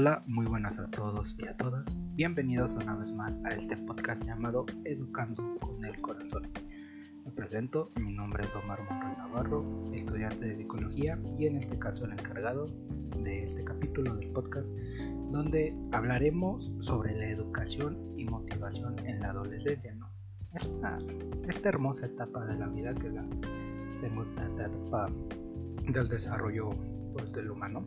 Hola, muy buenas a todos y a todas. Bienvenidos una vez más a este podcast llamado Educando con el Corazón. Me presento, mi nombre es Omar Monroy Navarro, estudiante de psicología y en este caso el encargado de este capítulo del podcast donde hablaremos sobre la educación y motivación en la adolescencia, ¿no? Esta, esta hermosa etapa de la vida que la segunda etapa del desarrollo pues, del humano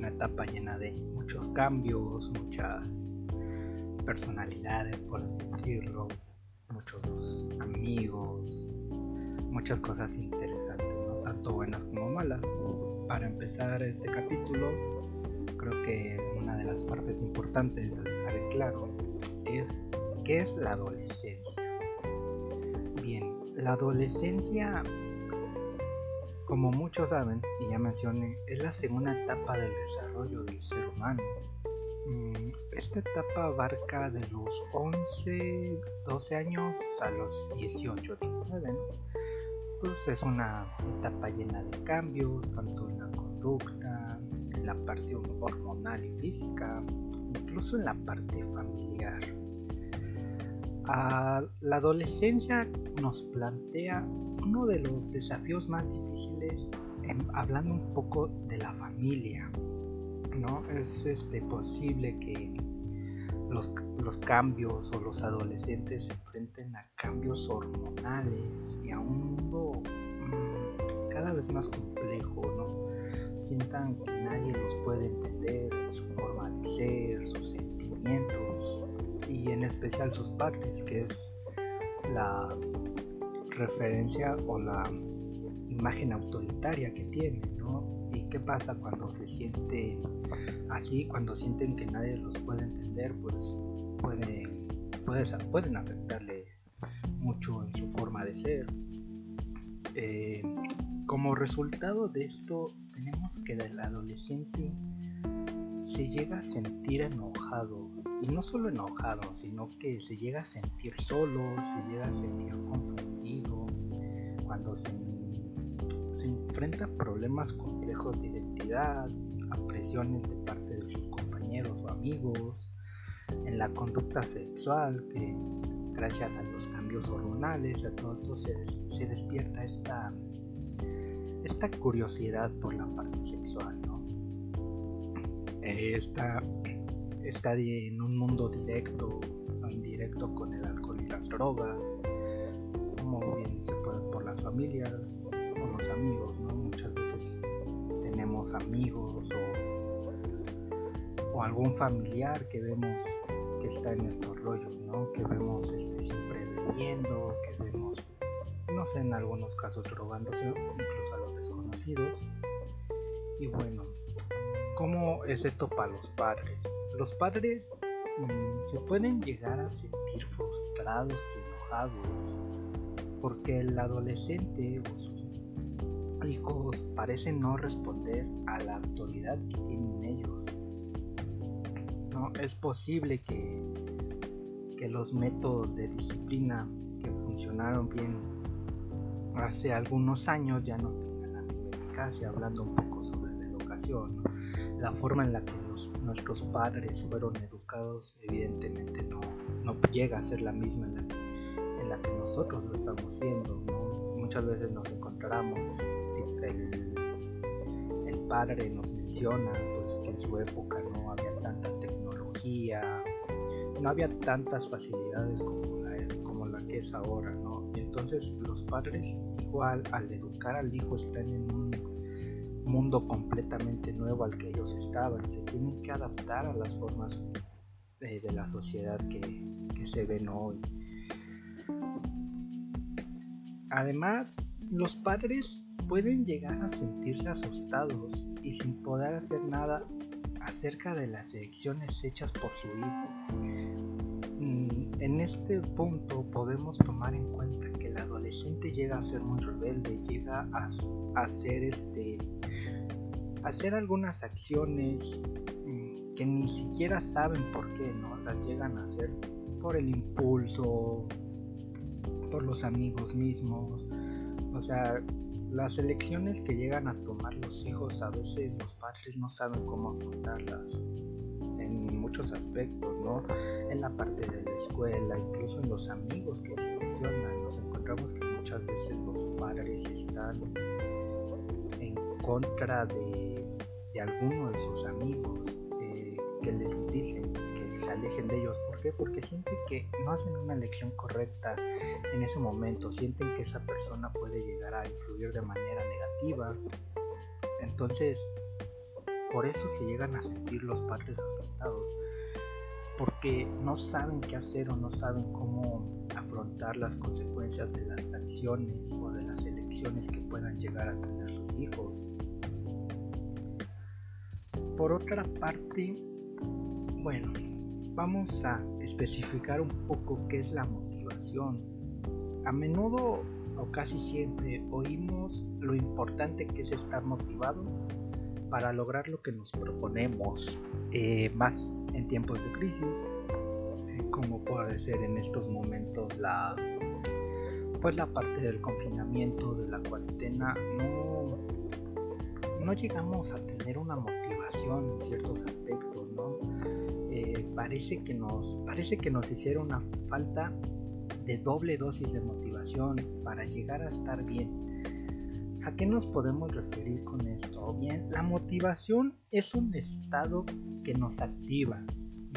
una etapa llena de muchos cambios, muchas personalidades, por así decirlo, muchos amigos, muchas cosas interesantes, ¿no? tanto buenas como malas. Para empezar este capítulo, creo que una de las partes importantes de dejar en claro es qué es la adolescencia. Bien, la adolescencia como muchos saben, y ya mencioné, es la segunda etapa del desarrollo del ser humano. Mm, esta etapa abarca de los 11, 12 años a los 18, 19, Pues es una etapa llena de cambios, tanto en la conducta, en la parte hormonal y física, incluso en la parte familiar. La adolescencia nos plantea uno de los desafíos más difíciles, hablando un poco de la familia, ¿no? Es este, posible que los, cambios o los adolescentes se enfrenten a cambios hormonales y a un mundo mm, cada vez más complejo, ¿no? Sientan que nadie los puede entender, su forma de ser, especial sus padres, que es la referencia o la imagen autoritaria que tienen, ¿no? ¿Y qué pasa cuando se sienten así, cuando sienten que nadie los puede entender? Pues pueden, pueden afectarle mucho en su forma de ser. Eh, como resultado de esto, tenemos que el adolescente se llega a sentir enojado, y no solo enojado, sino que se llega a sentir solo, se llega a sentir confundido, cuando se, enfrenta a problemas complejos de identidad, a presiones de parte de sus compañeros o amigos, en la conducta sexual, que gracias a los cambios hormonales, a todo esto se, despierta esta, esta curiosidad por la parte sexual, ¿no? Esta está en un mundo directo o indirecto con el alcohol y las drogas, como bien se puede por las familias o los amigos, ¿no? Muchas veces tenemos amigos o, algún familiar que vemos que está en estos rollos, ¿no? Que vemos este, siempre bebiendo, que vemos, no sé, en algunos casos drogándose, incluso a los desconocidos. Y bueno, ¿cómo es esto para los padres? los padres mm, se pueden llegar a sentir frustrados y enojados porque el adolescente o sus hijos parecen no responder a la autoridad que tienen ellos. No es posible que, que los métodos de disciplina que funcionaron bien hace algunos años ya no tengan la misma eficacia, hablando un poco sobre la educación, la forma en la que nuestros padres fueron educados, evidentemente no, no llega a ser la misma en la, que nosotros lo estamos siendo. Muchas veces nos encontramos, el, el padre nos menciona pues, que en su época no había tanta tecnología, no había tantas facilidades como la, como la que es ahora, ¿no? Y entonces los padres igual al educar al hijo están en un mundo completamente nuevo al que ellos estaban. Se tienen que adaptar a las formas de, la sociedad que, que se ven hoy. Además, los padres pueden llegar a sentirse asustados y sin poder hacer nada acerca de las elecciones hechas por su hijo. Mm, en este punto podemos tomar en cuenta que el adolescente llega a ser muy rebelde, llega a, a ser este hacer algunas acciones mm, que ni siquiera saben por qué, ¿no? Las llegan a hacer por el impulso, por los amigos mismos. O sea, las elecciones que llegan a tomar los hijos, a veces los padres no saben cómo afrontarlas. muchos aspectos, ¿no? En la parte de la escuela, incluso en los amigos que se nos encontramos que muchas veces los padres están en contra de, de alguno de sus amigos eh, que les dicen que se alejen de ellos. ¿Por qué? Porque sienten que no hacen una elección correcta en ese momento, sienten que esa persona puede llegar a influir de manera negativa. Entonces, por eso se llegan a sentir los padres asustados, porque no saben qué hacer o no saben cómo afrontar las consecuencias de las acciones o de las elecciones que puedan llegar a tener sus hijos. Por otra parte, bueno, vamos a especificar un poco qué es la motivación. A menudo o casi siempre oímos lo importante que es estar motivado para lograr lo que nos proponemos, eh, más en tiempos de crisis, eh, como puede ser en estos momentos la pues la parte del confinamiento, de la cuarentena, no, no llegamos a tener una motivación en ciertos aspectos, ¿no? Eh, parece que nos parece que nos hiciera una falta de doble dosis de motivación para llegar a estar bien ¿A qué nos podemos referir con esto? Bien, la motivación es un estado que nos activa,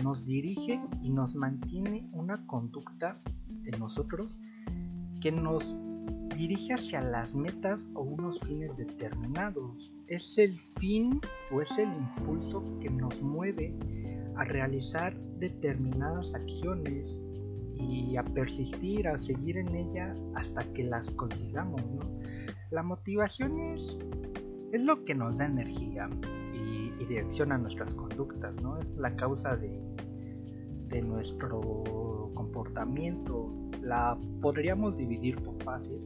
nos dirige y nos mantiene una conducta de nosotros que nos dirige hacia las metas o unos fines determinados. Es el fin o es el impulso que nos mueve a realizar determinadas acciones y a persistir, a seguir en ella hasta que las consigamos, ¿no? La motivación es, es lo que nos da energía y, direcciona nuestras conductas, ¿no? Es la causa de, de nuestro comportamiento. La podríamos dividir por fases.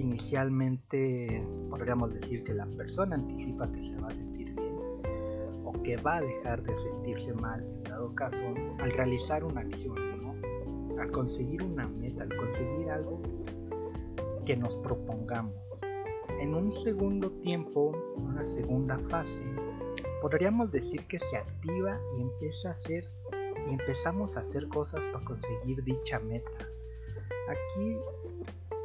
Inicialmente podríamos decir que la persona anticipa que se va a sentir bien o que va a dejar de sentirse mal, en dado caso, al realizar una acción, ¿no? al conseguir una meta, al conseguir algo que nos propongamos. En un segundo tiempo, una segunda fase, podríamos decir que se activa y empieza a hacer y empezamos a hacer cosas para conseguir dicha meta. Aquí,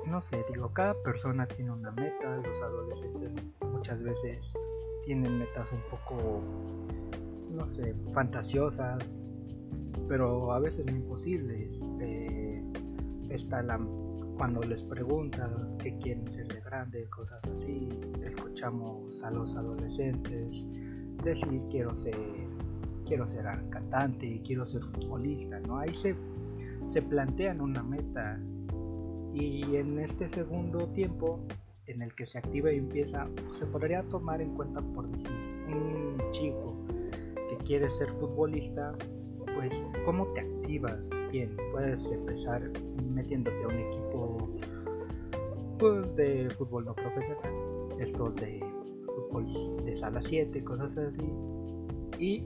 no sé, digo, cada persona tiene una meta, los adolescentes muchas veces tienen metas un poco, no sé, fantasiosas, pero a veces imposibles. Eh, está la cuando les preguntas qué quieren ser de grande, cosas así, escuchamos a los adolescentes decir quiero ser, quiero ser cantante, quiero ser futbolista, ¿no? Ahí se, se plantean una meta y en este segundo tiempo en el que se activa y empieza, se podría tomar en cuenta por decir un chico que quiere ser futbolista, pues cómo te activas, puedes empezar metiéndote a un equipo pues, de fútbol no profesional, estos de fútbol de sala 7, cosas así, y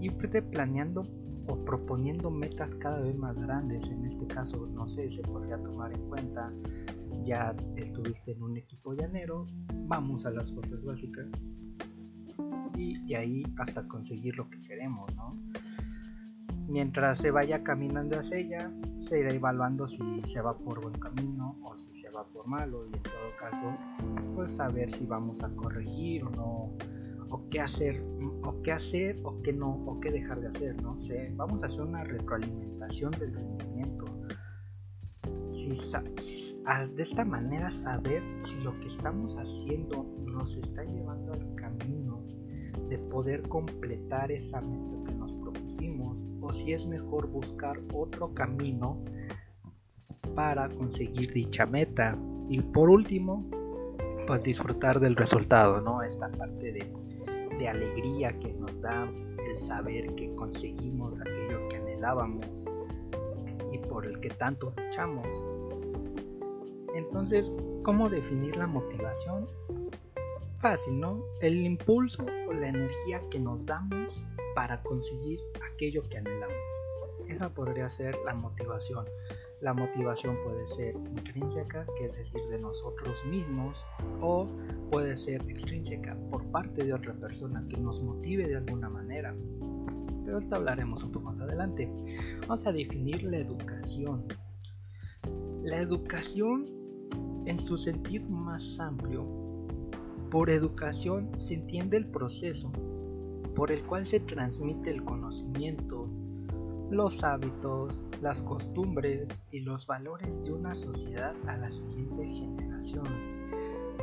irte planeando o proponiendo metas cada vez más grandes. En este caso, no sé, se podría tomar en cuenta, ya estuviste en un equipo llanero, vamos a las cosas básicas, y, y ahí hasta conseguir lo que queremos, ¿no? mientras se vaya caminando hacia ella, se irá evaluando si se va por buen camino o si se va por malo y en todo caso, pues saber si vamos a corregir o no, o qué hacer, o qué hacer o qué no, o qué dejar de hacer, no sé, vamos a hacer una retroalimentación del rendimiento. Si de esta manera saber si lo que estamos haciendo nos está llevando al camino de poder completar esa meta que nos propusimos o si es mejor buscar otro camino para conseguir dicha meta. Y por último, pues disfrutar del resultado, ¿no? Esta parte de, de alegría que nos da el saber que conseguimos aquello que anhelábamos y por el que tanto luchamos. Entonces, ¿cómo definir la motivación? Fácil, ¿no? El impulso o la energía que nos damos para conseguir aquello que anhelamos. Esa podría ser la motivación. La motivación puede ser intrínseca, que es decir, de nosotros mismos, o puede ser extrínseca por parte de otra persona que nos motive de alguna manera. pero esto hablaremos un más adelante. Vamos a definir la educación. La educación en su sentido más amplio, por educación se entiende el proceso por el cual se transmite el conocimiento, los hábitos, las costumbres y los valores de una sociedad a la siguiente generación.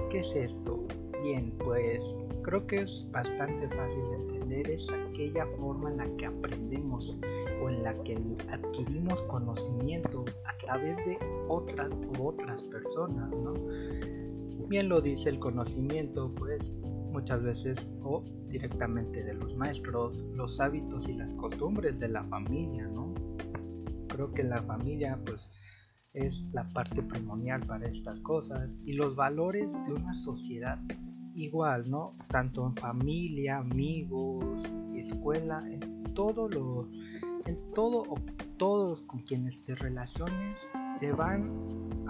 ¿Qué es esto? Bien, pues creo que es bastante fácil de entender, es aquella forma en la que aprendemos o en la que adquirimos conocimientos a través de otras u otras personas, ¿no? Bien lo dice el conocimiento, pues muchas veces o directamente de los maestros, los hábitos y las costumbres de la familia, ¿no? Creo que la familia pues es la parte primordial para estas cosas y los valores de una sociedad igual, ¿no? Tanto en familia, amigos, escuela, en todo lo en todo o todos con quienes te relaciones te van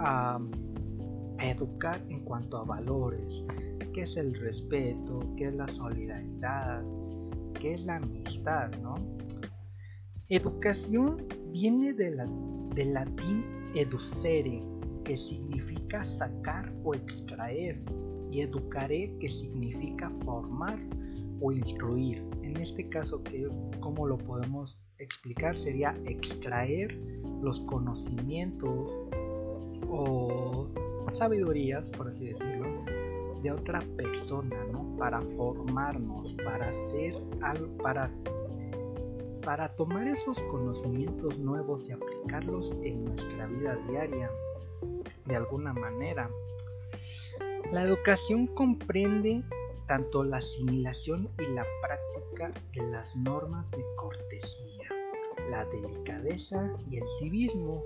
a educar en cuanto a valores, qué es el respeto, qué es la solidaridad, qué es la amistad, ¿no? Educación viene de la, del latín educere, que significa sacar o extraer, y educaré, que significa formar o instruir. En este caso, ¿cómo lo podemos explicar? Sería extraer los conocimientos o sabidurías, por así decirlo, de otra persona, ¿no? Para formarnos, para hacer algo, para, para tomar esos conocimientos nuevos y aplicarlos en nuestra vida diaria, de alguna manera. La educación comprende tanto la asimilación y la práctica de las normas de cortesía, la delicadeza y el civismo,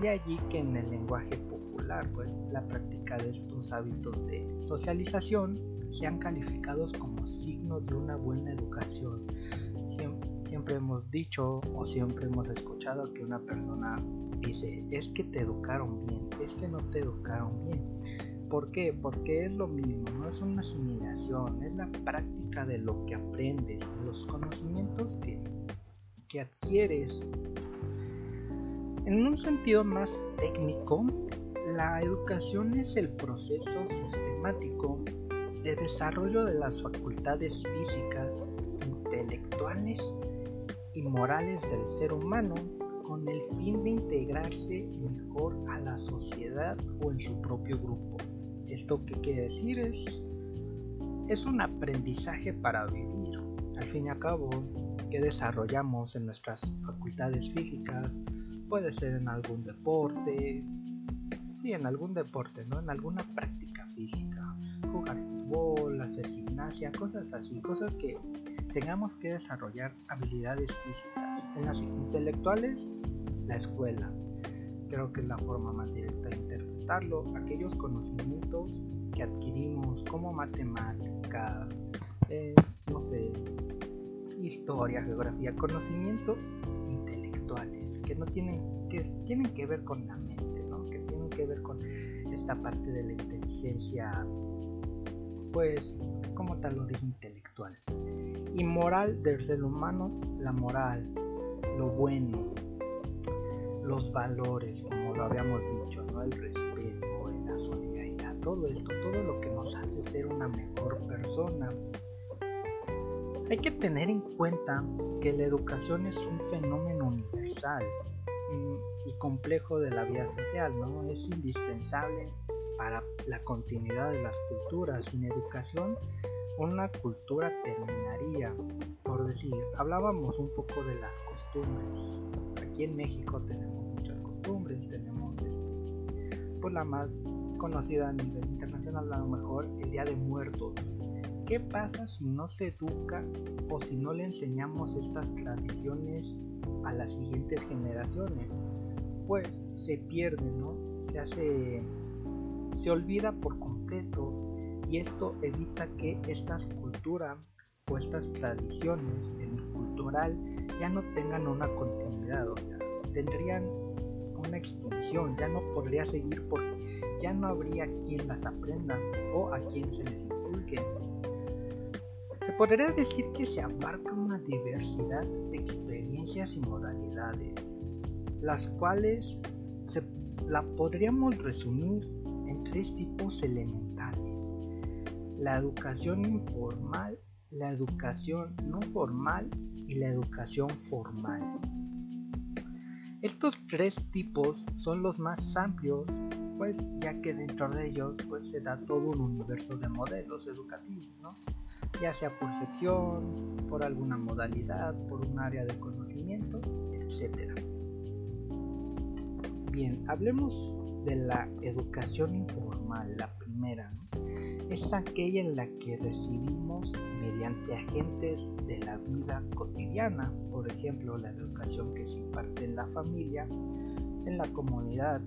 de allí que en el lenguaje popular, pues la práctica de estos hábitos de socialización sean calificados como signos de una buena educación. Siempre, hemos dicho o siempre hemos escuchado que una persona dice, es que te educaron bien, es que no te educaron bien. ¿Por qué? Porque es lo mismo, no es una asimilación, es la práctica de lo que aprendes, de los conocimientos que, que adquieres en un sentido más técnico, la educación es el proceso sistemático de desarrollo de las facultades físicas, intelectuales y morales del ser humano con el fin de integrarse mejor a la sociedad o en su propio grupo. ¿Esto qué quiere decir? Es, es un aprendizaje para vivir. Al fin y al cabo, que desarrollamos en nuestras facultades físicas, puede ser en algún deporte, sí, en algún deporte, ¿no? En alguna práctica física, jugar fútbol, hacer gimnasia, cosas así, cosas que tengamos que desarrollar habilidades físicas. En las intelectuales, la escuela. Creo que es la forma más directa de interpretarlo. Aquellos conocimientos que adquirimos como matemática, eh, no sé, historia, geografía, conocimientos intelectuales que no tienen que tienen que ver con la mente, ¿no? Que tienen que ver con esta parte de la inteligencia pues como tal lo dije intelectual. Y moral del ser humano, la moral, lo bueno, los valores, como lo habíamos dicho, ¿no? El respeto, la solidaridad, todo esto, todo lo que nos hace ser una mejor persona. Hay que tener en cuenta que la educación es un fenómeno universal y complejo de la vida social, ¿no? Es indispensable para la continuidad de las culturas. Sin educación, una cultura terminaría. Por decir, hablábamos un poco de las costumbres. Aquí en México tenemos muchas costumbres, tenemos pues la más conocida a nivel internacional, a lo mejor el Día de Muertos. ¿Qué pasa si no se educa o si no le enseñamos estas tradiciones a las siguientes generaciones? Pues se pierde, ¿no? Se hace, se olvida por completo y esto evita que estas culturas o estas tradiciones en cultural ya no tengan una continuidad, o sea, tendrían una extinción, ya no podría seguir porque ya no habría quien las aprenda o a quien se les inculque. Se podría decir que se abarca una diversidad de experiencias y modalidades, las cuales se la podríamos resumir en tres tipos elementales. La educación informal, la educación no formal y la educación formal. Estos tres tipos son los más amplios, pues ya que dentro de ellos pues se da todo un universo de modelos educativos, ¿no? Ya sea por sección, por alguna modalidad, por un área de conocimiento, etc. Bien, hablemos de la educación informal, la primera. Es aquella en la que recibimos mediante agentes de la vida cotidiana, por ejemplo, la educación que se imparte en la familia, en la comunidad,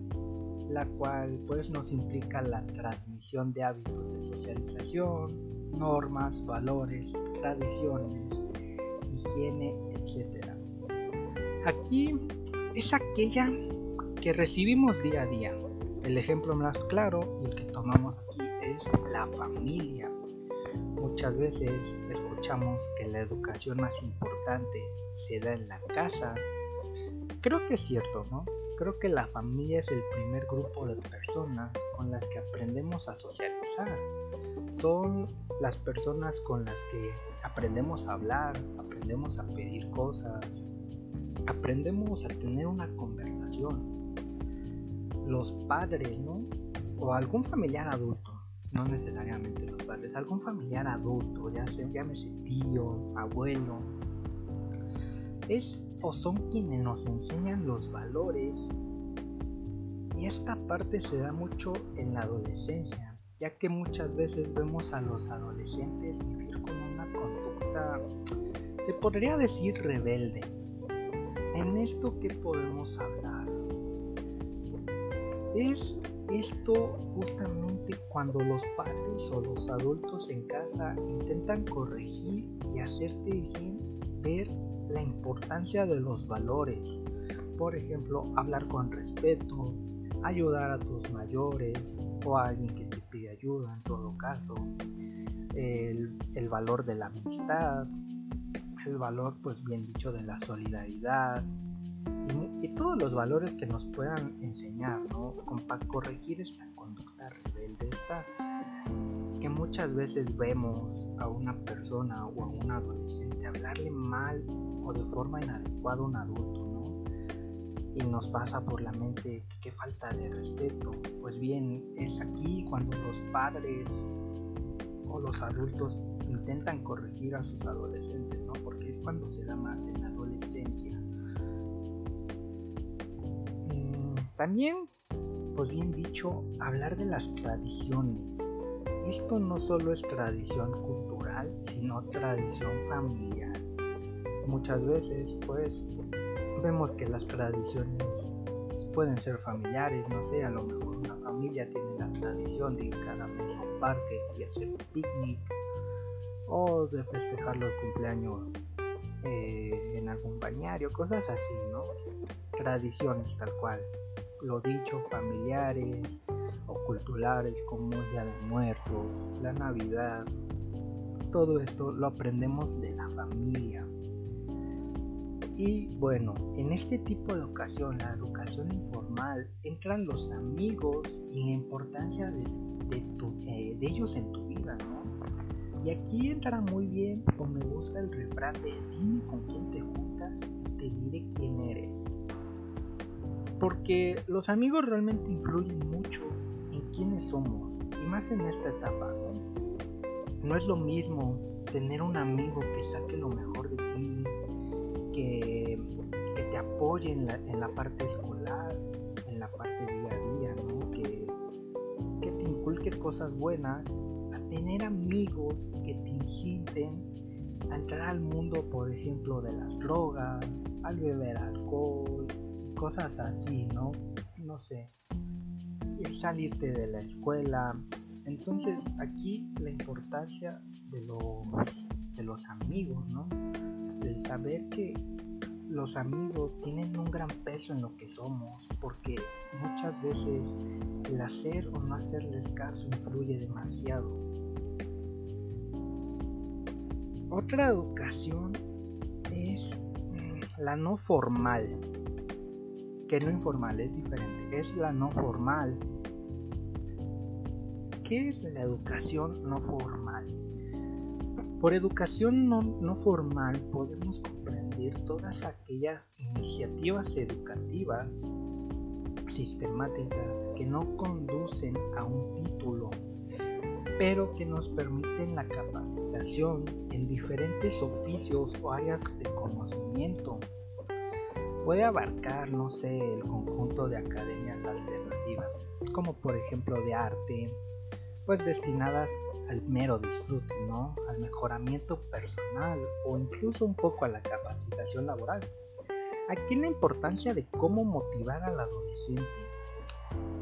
la cual pues nos implica la transmisión de hábitos de socialización, normas, valores, tradiciones, higiene, etc. Aquí es aquella que recibimos día a día. El ejemplo más claro y el que tomamos aquí es la familia. Muchas veces escuchamos que la educación más importante se da en la casa. Creo que es cierto, ¿no? Creo que la familia es el primer grupo de personas con las que aprendemos a socializar son las personas con las que aprendemos a hablar, aprendemos a pedir cosas, aprendemos a tener una conversación. Los padres, ¿no? O algún familiar adulto, no necesariamente los padres, algún familiar adulto, ya sea llámese tío, abuelo, es o son quienes nos enseñan los valores y esta parte se da mucho en la adolescencia ya que muchas veces vemos a los adolescentes vivir con una conducta, se podría decir, rebelde. En esto que podemos hablar es esto justamente cuando los padres o los adultos en casa intentan corregir y hacerte bien ver la importancia de los valores. Por ejemplo, hablar con respeto, ayudar a tus mayores o a alguien que te ayuda en todo caso, el, valor de la amistad, el valor pues bien dicho de la solidaridad y, todos los valores que nos puedan enseñar, ¿no? para corregir esta conducta rebelde, esta que muchas veces vemos a una persona o a un adolescente hablarle mal o de forma inadecuada a un adulto, y nos pasa por la mente que falta de respeto. Pues bien, es aquí cuando los padres o los adultos intentan corregir a sus adolescentes, ¿no? Porque es cuando se da más en la adolescencia. Mm, también, pues bien dicho, hablar de las tradiciones. Esto no solo es tradición cultural, sino tradición familiar. Muchas veces, pues, vemos que las tradiciones pueden ser familiares, no sé, a lo mejor una familia tiene la tradición de ir cada mes a un parque y hacer un picnic o de festejar los cumpleaños eh, en algún bañario, cosas así, ¿no? Tradiciones tal cual, lo dicho, familiares o culturales como el Día de Muertos, la Navidad, todo esto lo aprendemos de la familia y bueno, en este tipo de educación, la educación informal, entran los amigos y la importancia de, eh, de, ellos en tu vida, ¿no? Y aquí entra muy bien o me gusta el refrán de dime con quién te juntas y te diré quién eres. Porque los amigos realmente influyen mucho en quiénes somos, y más en esta etapa, ¿no? No es lo mismo tener un amigo que saque lo mejor de ti, que, te apoye en la, parte escolar, en la parte día a día, que, que te inculque cosas buenas, a tener amigos que te inciten a entrar al mundo, por ejemplo, de las drogas, al beber alcohol, cosas así, ¿no? No sé. Y salirte de la escuela. Entonces aquí la importancia de los, de los amigos, ¿no? De saber que los amigos tienen un gran peso en lo que somos, porque muchas veces el hacer o no hacerles caso influye demasiado. otra educación es mm, la no formal, que no informal, es diferente, es la no formal. ¿Qué es la educación no formal? Por educación no, formal podemos comprender todas aquellas iniciativas educativas sistemáticas que no conducen a un título, pero que nos permiten la capacitación en diferentes oficios o áreas de conocimiento. Puede abarcar, no sé, el conjunto de academias alternativas, como por ejemplo de arte, pues destinadas al mero disfrute, ¿no? Al mejoramiento personal o incluso un poco a la capacitación laboral. Aquí la importancia de cómo motivar al adolescente.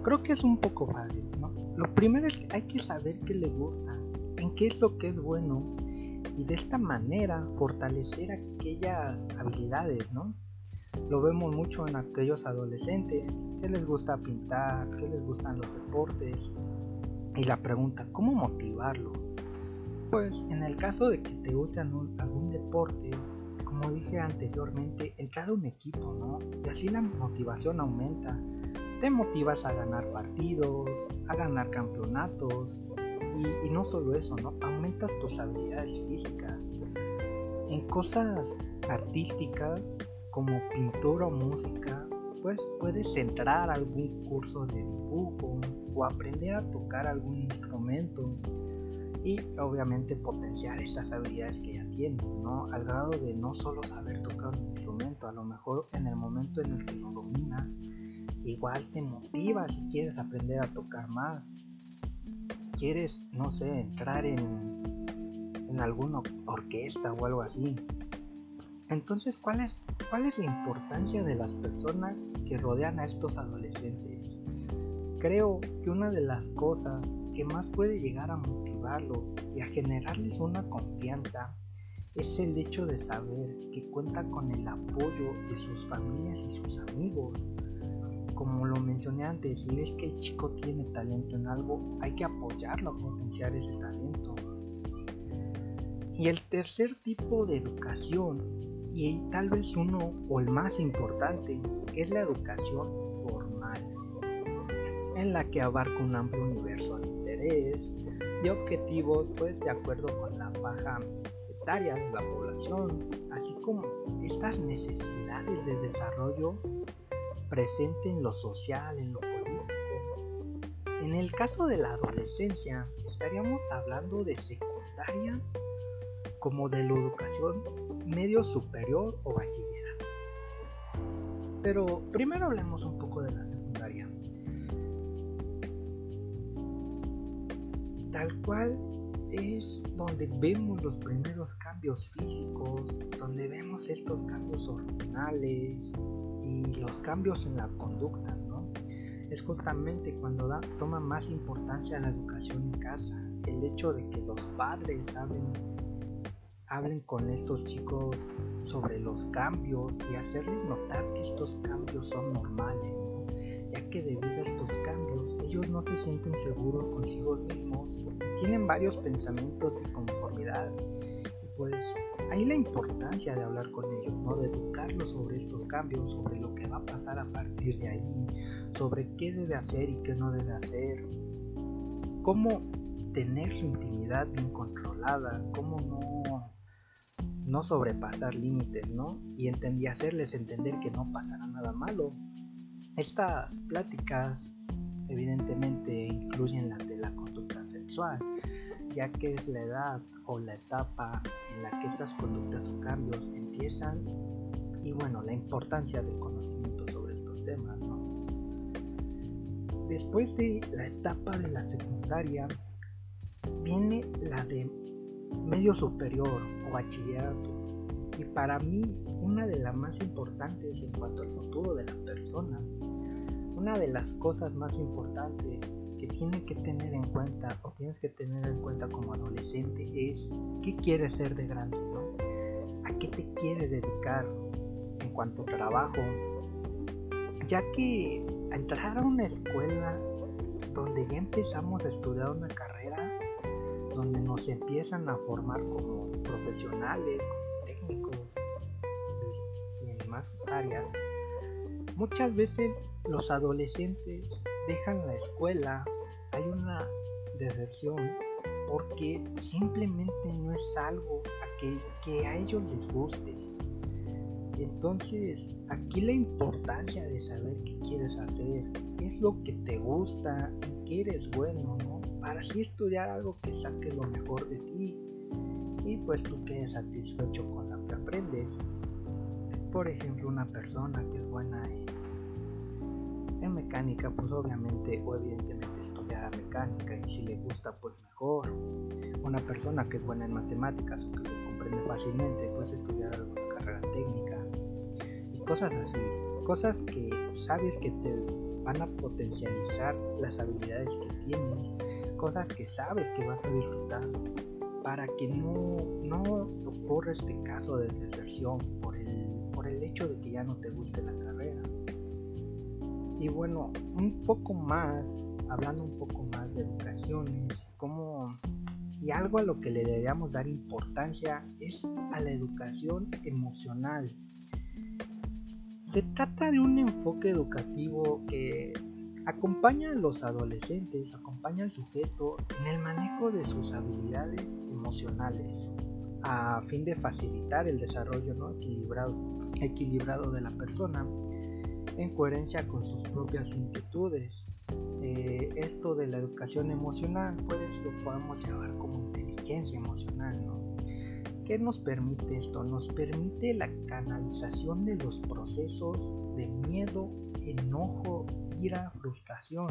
Creo que es un poco fácil, ¿no? Lo primero es que hay que saber qué le gusta, en qué es lo que es bueno y de esta manera fortalecer aquellas habilidades, ¿no? Lo vemos mucho en aquellos adolescentes que les gusta pintar, que les gustan los deportes. Y la pregunta, ¿cómo motivarlo? Pues en el caso de que te guste algún deporte, como dije anteriormente, entrar a un equipo, ¿no? Y así la motivación aumenta. Te motivas a ganar partidos, a ganar campeonatos. Y, no solo eso, ¿no? Aumentas tus habilidades físicas. En cosas artísticas como pintura o música, pues puedes entrar a algún curso de dibujo o aprender a tocar algún instrumento y obviamente potenciar esas habilidades que ya tienes, ¿no? Al grado de no solo saber tocar un instrumento, a lo mejor en el momento en el que lo dominas, igual te motiva si quieres aprender a tocar más. Quieres, no sé, entrar en, en alguna orquesta o algo así. Entonces, ¿cuál es, ¿cuál es la importancia de las personas que rodean a estos adolescentes? Creo que una de las cosas que más puede llegar a motivarlos y a generarles una confianza es el hecho de saber que cuenta con el apoyo de sus familias y sus amigos. Como lo mencioné antes, si ves que el chico tiene talento en algo, hay que apoyarlo a potenciar ese talento. Y el tercer tipo de educación, y tal vez uno o el más importante, es la educación en la que abarca un amplio universo de objetivos pues de acuerdo con la baja etaria de la población, así como estas necesidades de desarrollo presente en lo social, en lo político. En el caso de la adolescencia, estaríamos hablando de secundaria como de la educación medio superior o bachillerato. Pero primero hablemos un poco de la tal cual es donde vemos los primeros cambios físicos, donde vemos estos cambios hormonales y los cambios en la conducta, ¿no? Es justamente cuando da, toma más importancia la educación en casa, el hecho de que los padres hablen, hablen con estos chicos sobre los cambios y hacerles notar que estos cambios son normales, ya que debido a estos cambios ellos no se sienten seguros consigo mismos tienen varios pensamientos de conformidad. Y pues ahí la importancia de hablar con ellos, ¿no? De educarlos sobre estos cambios, sobre lo que va a pasar a partir de ahí, sobre qué debe hacer y qué no debe hacer, cómo tener su intimidad bien controlada, cómo no, no sobrepasar límites, ¿no? Y, y hacerles entender que no pasará nada malo. Estas pláticas evidentemente incluyen las de la conducta ya que es la edad o la etapa en la que estas conductas o cambios empiezan y bueno, la importancia del conocimiento sobre estos temas. Después de la etapa de la secundaria viene la de medio superior o bachillerato y para mí una de las más importantes en cuanto al futuro de la persona. Una de las cosas más importantes que tiene que tener en cuenta o tienes que tener en cuenta como adolescente es qué quieres ser de grande, ¿no? ¿A qué te quieres dedicar en cuanto a trabajo? Ya que entrar a una escuela donde ya empezamos a estudiar una carrera, donde nos empiezan a formar como profesionales, como técnicos y en más áreas, muchas veces los adolescentes dejan la escuela, hay una deserción porque simplemente no es algo que, que a ellos les guste. Entonces, aquí la importancia de saber qué quieres hacer, qué es lo que te gusta, en qué eres bueno, ¿no? Para así estudiar algo que saque lo mejor de ti y pues tú quedes satisfecho con lo que aprendes. Por ejemplo, una persona que es buena en, mecánica, pues obviamente o evidentemente estudiará mecánica y si le gusta, pues mejor. Una persona que es buena en matemáticas o que se comprende fácilmente, pues estudiar alguna carrera técnica cosas así, cosas que sabes que te van a potencializar las habilidades que tienes, cosas que sabes que vas a disfrutar para que no, no ocurra este caso de deserción hecho de que ya no te guste la carrera. Y bueno, un poco más, hablando un poco más de educaciones, como y algo a lo que le deberíamos dar importancia es a la educación emocional se trata de un enfoque educativo que acompaña a los adolescentes, acompaña al sujeto en el manejo de sus habilidades emocionales a fin de facilitar el desarrollo ¿no? equilibrado, equilibrado de la persona en coherencia con sus propias inquietudes. Eh, esto de la educación emocional, pues lo podemos llamar como inteligencia emocional, ¿no? ¿Qué nos permite esto? Nos permite la canalización de los procesos de miedo, enojo, ira, frustración.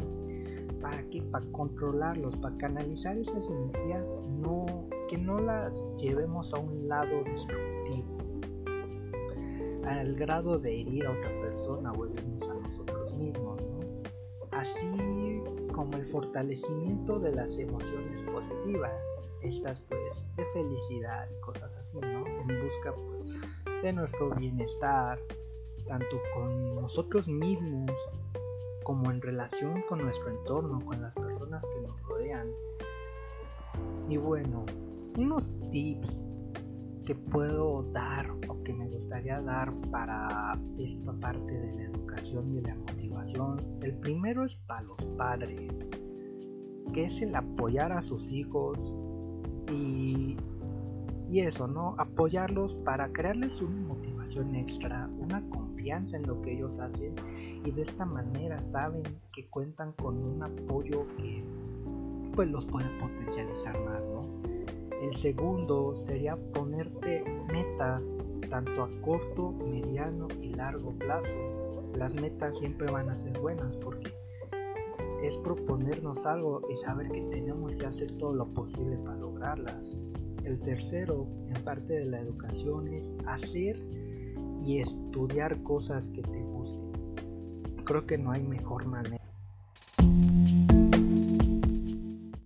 ¿Para qué? Para controlarlos, para canalizar esas energías, que no las llevemos a un lado destructivo, al grado de herir a otra persona o a nosotros mismos. Así como el fortalecimiento de las emociones positivas estas pues de felicidad y cosas así, ¿no? En busca pues de nuestro bienestar, tanto con nosotros mismos como en relación con nuestro entorno, con las personas que nos rodean. Y bueno, unos tips que puedo dar o que me gustaría dar para esta parte de la educación y la motivación. El primero es para los padres, que es el apoyar a sus hijos y, eso, ¿no? Apoyarlos para crearles una motivación extra, una confianza en lo que ellos hacen y de esta manera saben que cuentan con un apoyo que pues los puede potencializar más, ¿no? El segundo sería ponerte metas tanto a corto, mediano y largo plazo. Las metas siempre van a ser buenas porque es proponernos algo y saber que tenemos que hacer todo lo posible para lograrlas. El tercero, en parte de la educación, es hacer y estudiar cosas que te gusten. Creo que no hay mejor manera